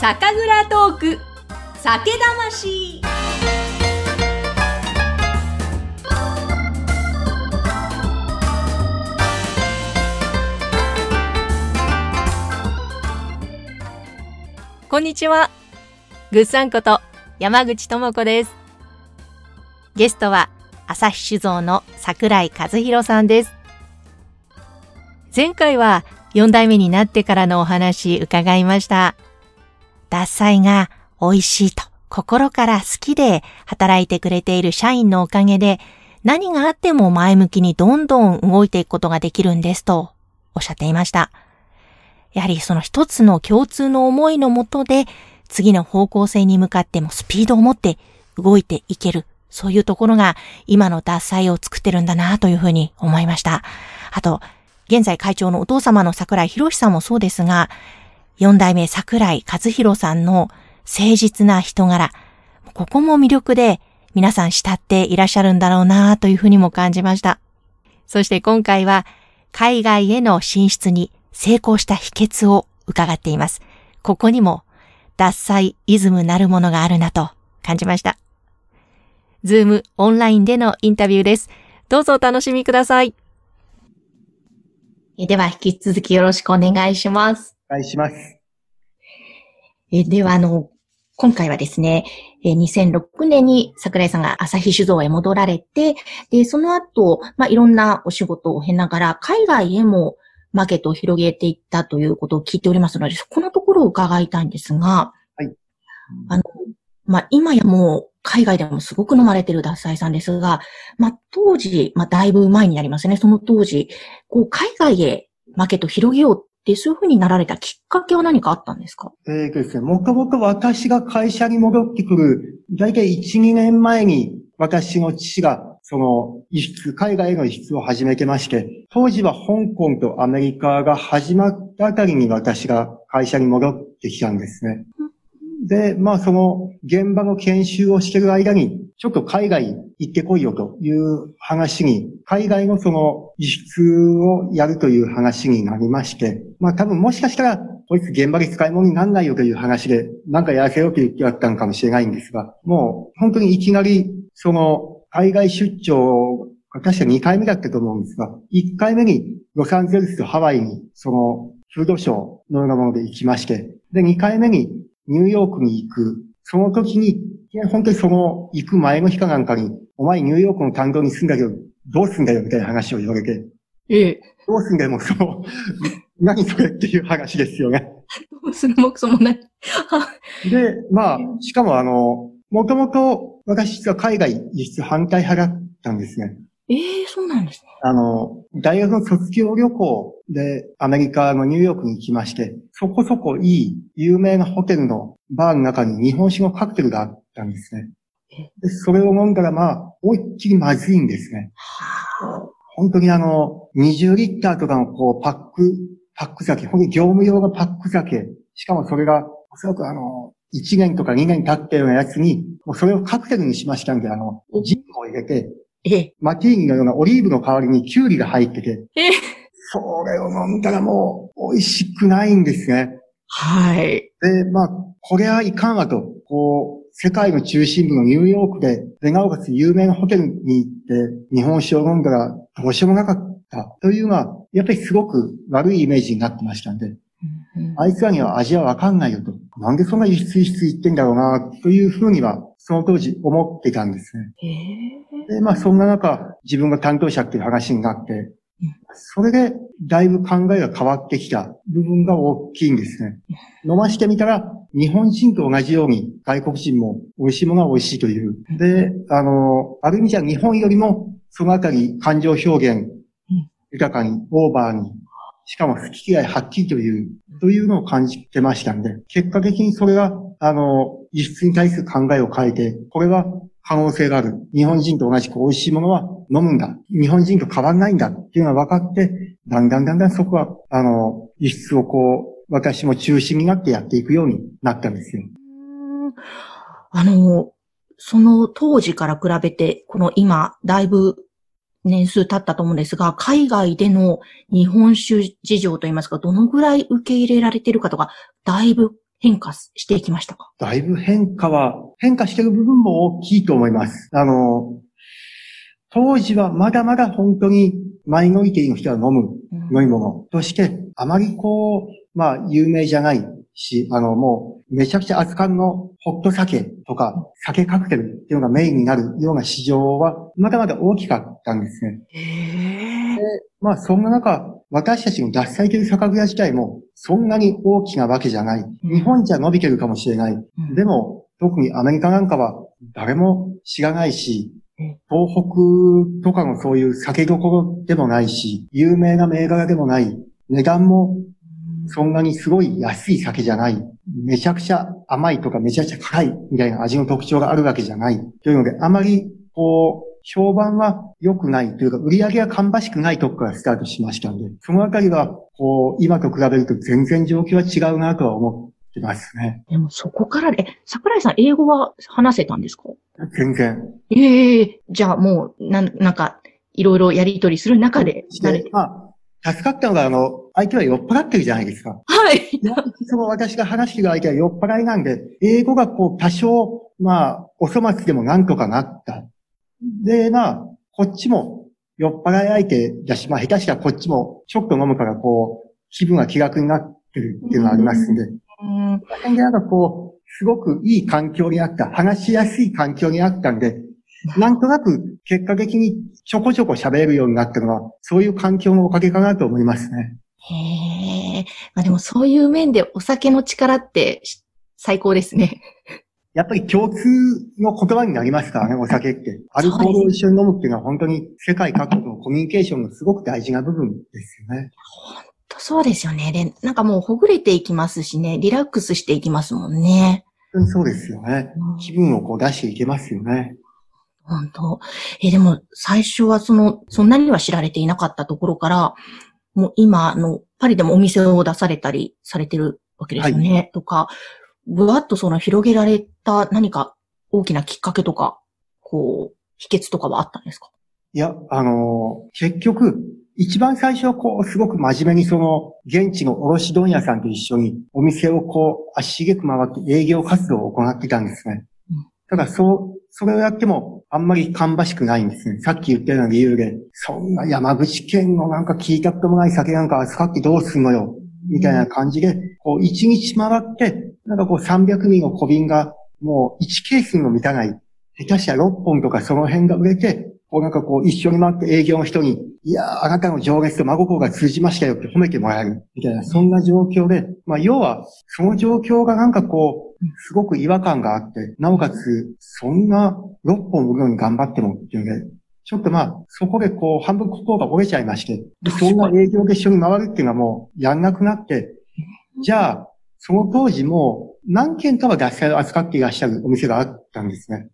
酒蔵トーク。酒魂。こんにちは。ぐっさんこと山口智子です。ゲストは朝日酒造の桜井和弘さんです。前回は4代目になってからのお話伺いました。獺祭が美味しいと心から好きで働いてくれている社員のおかげで何があっても前向きにどんどん動いていくことができるんですとおっしゃっていました。やはりその一つの共通の思いのもとで次の方向性に向かってもスピードを持って動いていける。そういうところが今の脱菜を作ってるんだなというふうに思いました。あと、現在会長のお父様の桜井博さんもそうですが、四代目桜井和弘さんの誠実な人柄、ここも魅力で皆さん慕っていらっしゃるんだろうなというふうにも感じました。そして今回は海外への進出に成功した秘訣を伺っています。ここにも脱菜イズムなるものがあるなと感じました。ズームオンラインでのインタビューです。どうぞお楽しみください。では引き続きよろしくお願いします。お願いします。えでは、あの、今回はですね、2006年に桜井さんが朝日酒造へ戻られて、で、その後、まあ、いろんなお仕事を経ながら、海外へもマーケットを広げていったということを聞いておりますので、そこのところを伺いたいんですが、はい。あの、まあ、今やもう、海外でもすごく飲まれてる脱菜さんですが、まあ、当時、まあ、だいぶ前になりますね。その当時、こう、海外へマーケットを広げようそういうふうになられたきっかけは何かあったんですか？えーとですね、もともと私が会社に戻ってくる、だいたい1、2年前に私の父がその輸出、海外への輸出を始めてまして、当時は香港とアメリカが始まったあたりに私が会社に戻ってきたんですね。で、まあその現場の研修をしてる間に、ちょっと海外行ってこいよという話に、海外のその輸出をやるという話になりまして、まあ多分もしかしたら、こいつ現場で使い物にならないよという話で、なんかやらせようと言ってやったのかもしれないんですが、もう本当にいきなり、その海外出張確か2回目だったと思うんですが、1回目にロサンゼルスとハワイに、その、フードショーのようなもので行きまして、で、2回目にニューヨークに行く。その時に、本当にその行く前の日かなんかに、お前ニューヨークの担当に住んだけど、どうすんだよみたいな話を言われて。ええ。どうすんだよ、もうその、何それっていう話ですよね。どうするもくそもない。で、まあ、しかもあの、もともと私実は海外輸出反対派だったんですね。ええー、そうなんですね。あの、大学の卒業旅行でアメリカのニューヨークに行きまして、そこそこいい有名なホテルのバーの中に日本酒のカクテルがあったんですね。でそれを飲んだらまあ、思いっきりまずいんですね。本当にあの、20リッターとかのこう、パック、パック酒、本当に業務用のパック酒、しかもそれが、おそらくあの、1年とか2年経ったようなやつに、もうそれをカクテルにしましたんで、あの、ジンを入れて、えマティーニのようなオリーブの代わりにキュウリが入ってて、えそれを飲んだらもう美味しくないんですね。はい。で、まあ、これはいかんわと、こう、世界の中心部のニューヨークで、で、なおかつ有名なホテルに行って日本酒を飲んだらどうしようもなかったというのは、やっぱりすごく悪いイメージになってましたんで、あいつらには味はわかんないよと。なんでそんな輸出輸出言ってんだろうな、というふうには、その当時思ってたんですね。で、まあそんな中、自分が担当者っていう話になって、それで、だいぶ考えが変わってきた部分が大きいんですね。飲ましてみたら、日本人と同じように外国人も美味しいものは美味しいという。で、あの、ある意味じゃ日本よりも、そのあたり感情表現、豊かに、オーバーに、しかも好き嫌いはっきりという、というのを感じてましたんで、結果的にそれが、あの、輸出に対する考えを変えて、これは可能性がある。日本人と同じく美味しいものは飲むんだ。日本人と変わらないんだっていうのが分かって、だんだんだんだんそこは、あの、輸出をこう、私も中心になってやっていくようになったんですよ。あの、その当時から比べて、この今、だいぶ年数経ったと思うんですが、海外での日本酒事情といいますか、どのぐらい受け入れられてるかとか、だいぶ変化していきましたか？だいぶ変化は、変化してる部分も大きいと思います。あの、当時はまだまだ本当にマイノリティの人が飲む飲み物。として、あまりこう、まあ、有名じゃないし、あの、もう、めちゃくちゃ熱燗のホット酒とか、酒カクテルっていうのがメインになるような市場は、まだまだ大きかったんですね。でまあ、そんな中、私たちの脱菜という酒蔵自体も、そんなに大きなわけじゃない。日本じゃ伸びてるかもしれない。うん、でも、特にアメリカなんかは誰も知らないし、東北とかのそういう酒どころでもないし、有名な銘柄でもない、値段もそんなにすごい安い酒じゃない、めちゃくちゃ甘いとかめちゃくちゃ辛いみたいな味の特徴があるわけじゃない。というので、あまり、こう、評判は良くないというか、売り上げが芳しくないとこからスタートしましたので、そのあたりは、こう、今と比べると全然状況は違うなとは思ってますね。でもそこから、え、桜井さん、英語は話せたんですか？全然。ええー、じゃあもう、なん、なんか、いろいろやりとりする中で慣れて。まあ、助かったのが、あの、相手は酔っ払ってるじゃないですか。はい。その私が話してる相手は酔っ払いなんで、英語がこう、多少、まあ、お粗末でもなんとかなった。で、まあ、こっちも酔っ払い相手だし、まあ、下手したらこっちもちょっと飲むからこう、気分が気楽になってるっていうのがありますんで。うん。で、なんかこう、すごくいい環境にあった、話しやすい環境にあったんで、なんとなく結果的にちょこちょこ喋れるようになったのは、そういう環境のおかげかなと思いますね。へえ。まあでもそういう面でお酒の力って最高ですね。やっぱり共通の言葉になりますからね、お酒って。アルコールを一緒に飲むっていうのは本当に世界各国のコミュニケーションのすごく大事な部分ですよね。本当そうですよね。で、なんかもうほぐれていきますしね、リラックスしていきますもんね。そうですよね。気分をこう出していけますよね。本当。え、でも、最初はその、そんなには知られていなかったところから、もう今の、パリでもお店を出されたりされてるわけですよね。はい、とか、ぶわっとその広げられた何か大きなきっかけとか、こう、秘訣とかはあったんですか？いや、あのー、結局、一番最初はこう、すごく真面目にその、現地の卸問屋さんと一緒にお店をこう、足しげく回って営業活動を行ってたんですね。ただ、そう、それをやっても、あんまり芳しくないんですね。さっき言ったような理由で、そんな山口県のなんか聞いたこともない酒なんか扱ってどうすんのよ、みたいな感じで、こう、一日回って、なんかこう300人の小瓶が、もう1ケースにも満たない、下手したら6本とかその辺が売れて、こうなんかこう一緒に回って営業の人に、いや、あなたの情熱と真心が通じましたよって褒めてもらえる。みたいな、そんな状況で、まあ要は、その状況がなんかこう、すごく違和感があって、なおかつ、そんな6本売るのに頑張ってもっていうね、ちょっとまあ、そこでこう、半分心が折れちゃいまして、そんな営業で一緒に回るっていうのはもう、やんなくなって、じゃあ、その当時も、何件かは脱菜を扱っていらっしゃるお店があったんですね。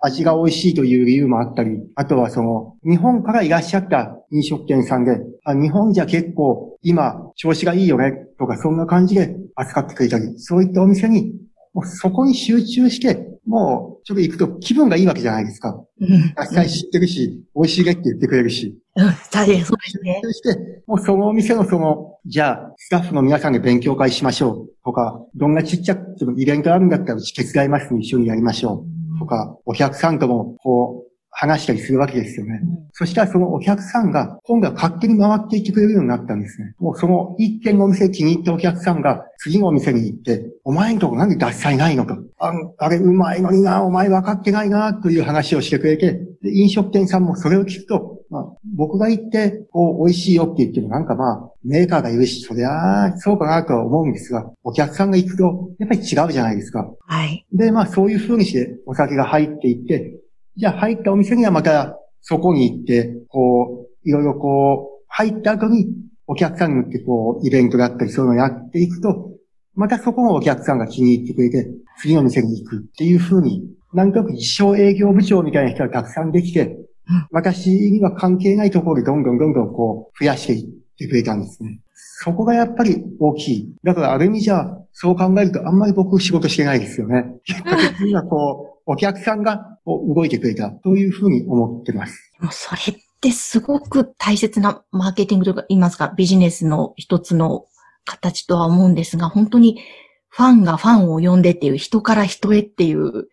味が美味しいという理由もあったり、あとはその、日本からいらっしゃった飲食店さんで、あ日本じゃ結構今調子がいいよね、とかそんな感じで扱ってくれたり、そういったお店に、もうそこに集中して、もうちょっと行くと気分がいいわけじゃないですか。うん。実際知ってるし、美味しいねって言ってくれるし。うん、大変そうですね。そして、もうそのお店のその、じゃあ、スタッフの皆さんで勉強会しましょうとか、どんなちっちゃくてもイベントあるんだったらうち手伝いますね、一緒にやりましょう。とか、お客さんとも、こう、話したりするわけですよね。うん、そしたらそのお客さんが、今度は勝手に回っていってくれるようになったんですね。もうその一軒のお店気に入ったお客さんが、次のお店に行って、お前んとこなんで脱菜ないのと。ああれうまいのにな、お前分かってないな、という話をしてくれて、で飲食店さんもそれを聞くと、まあ、僕が行って、こう、美味しいよって言ってもなんかまあ、メーカーが言うし、そりゃあ、そうかなとは思うんですが、お客さんが行くと、やっぱり違うじゃないですか。はい。で、まあ、そういう風にしてお酒が入っていって、じゃあ入ったお店にはまた、そこに行って、こう、いろいろこう、入った後に、お客さんに向ってこう、イベントだったりそういうのをやっていくと、またそこもお客さんが気に入ってくれて、次の店に行くっていう風に、なんとなく一生営業部長みたいな人がたくさんできて、私には関係ないところでどんどんどんどんこう増やしていってくれたんですね。そこがやっぱり大きい。だからある意味じゃ、そう考えるとあんまり僕仕事してないですよね。結果的にはこう、お客さんが動いてくれたというふうに思ってます。も うそれってすごく大切なマーケティングとか言いますか、ビジネスの一つの形とは思うんですが、本当にファンがファンを呼んでっていう、人から人へっていう、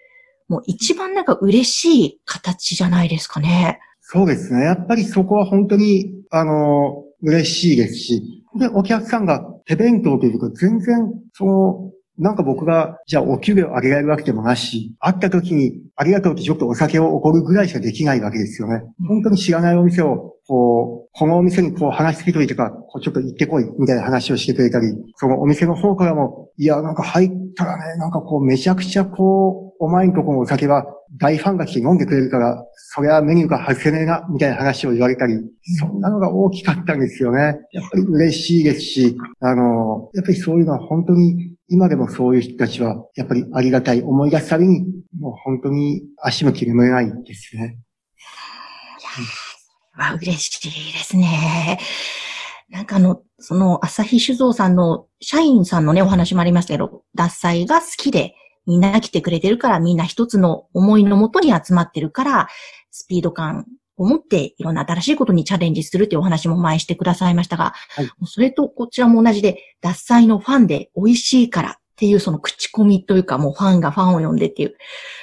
もう一番なんか嬉しい形じゃないですかね。そうですね。やっぱりそこは本当に、あの、嬉しいですし、で、お客さんが手弁当というか、全然、その、なんか僕が、じゃあお給料上げられるわけでもなし、会った時に、ありがとうってちょっとお酒をおごるぐらいしかできないわけですよね。本当に知らないお店を、こう、このお店にこう話しけといてか、こうちょっと行ってこい、みたいな話をしてくれたり、そのお店の方からも、いや、なんか入ったらね、なんかこうめちゃくちゃこう、お前んとこのお酒は大ファンが来て飲んでくれるから、それはメニューが外せねえな、みたいな話を言われたり、そんなのが大きかったんですよね。やっぱり嬉しいですし、あの、やっぱりそういうのは本当に今でもそういう人たちは、やっぱりありがたい思い出すたびに、もう本当に足も切れめないですね。いや嬉しいですね。なんかあの、その、朝日酒造さんの社員さんのね、お話もありましたけど、脱菜が好きで、みんな来てくれてるから、みんな一つの思いのもとに集まってるから、スピード感を持っていろんな新しいことにチャレンジするっていうお話も前してくださいましたが、はい、それとこちらも同じで、脱菜のファンで美味しいからっていうその口コミというかもうファンがファンを呼んでっていう、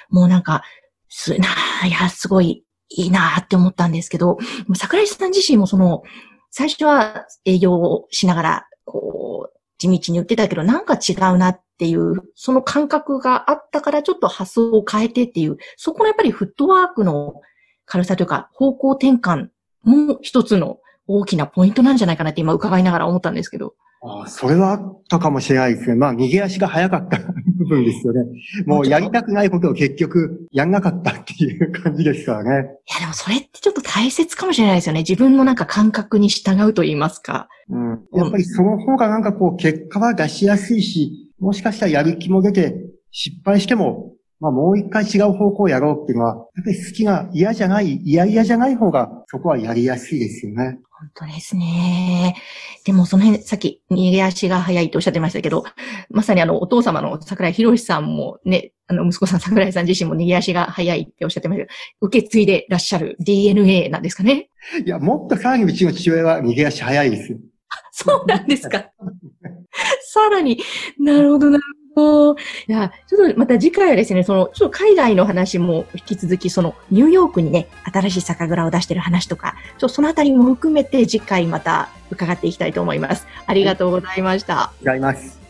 もうなんか、すなあ、いや、すごいいいなって思ったんですけど、桜井さん自身もその、最初は営業をしながら、こう、地道に売ってたけど、なんか違うなっていう、その感覚があったからちょっと発想を変えてっていう、そこのやっぱりフットワークの軽さというか、方向転換も一つの大きなポイントなんじゃないかなって今伺いながら思ったんですけど。ああ、それはあったかもしれないですね。まあ、逃げ足が早かった部分ですよね。もうやりたくないことを結局やんなかったっていう感じですからね。いや、でもそれってちょっと大切かもしれないですよね。自分のなんか感覚に従うと言いますか。うん。やっぱりその方がなんかこう結果は出しやすいし、もしかしたらやる気も出て、失敗してもまあもう一回違う方向をやろうっていうのは、やっぱり好きが嫌じゃない、嫌々じゃない方が、そこはやりやすいですよね。本当ですね。でもその辺、さっき逃げ足が早いとおっしゃってましたけど、まさにあのお父様の桜井博さんもね、あの息子さん桜井さん自身も逃げ足が早いっておっしゃってましたけど、受け継いでらっしゃる DNA なんですかね？いや、もっとさらにうちの父親は逃げ足早いですよ。そうなんですか。さらに、なるほど、なるほど。いや、ちょっとまた次回はですね、その、ちょっと海外の話も引き続き、その、ニューヨークにね、新しい酒蔵を出してる話とか、ちょっとそのあたりも含めて次回また伺っていきたいと思います。ありがとうございました。ありがとうございます。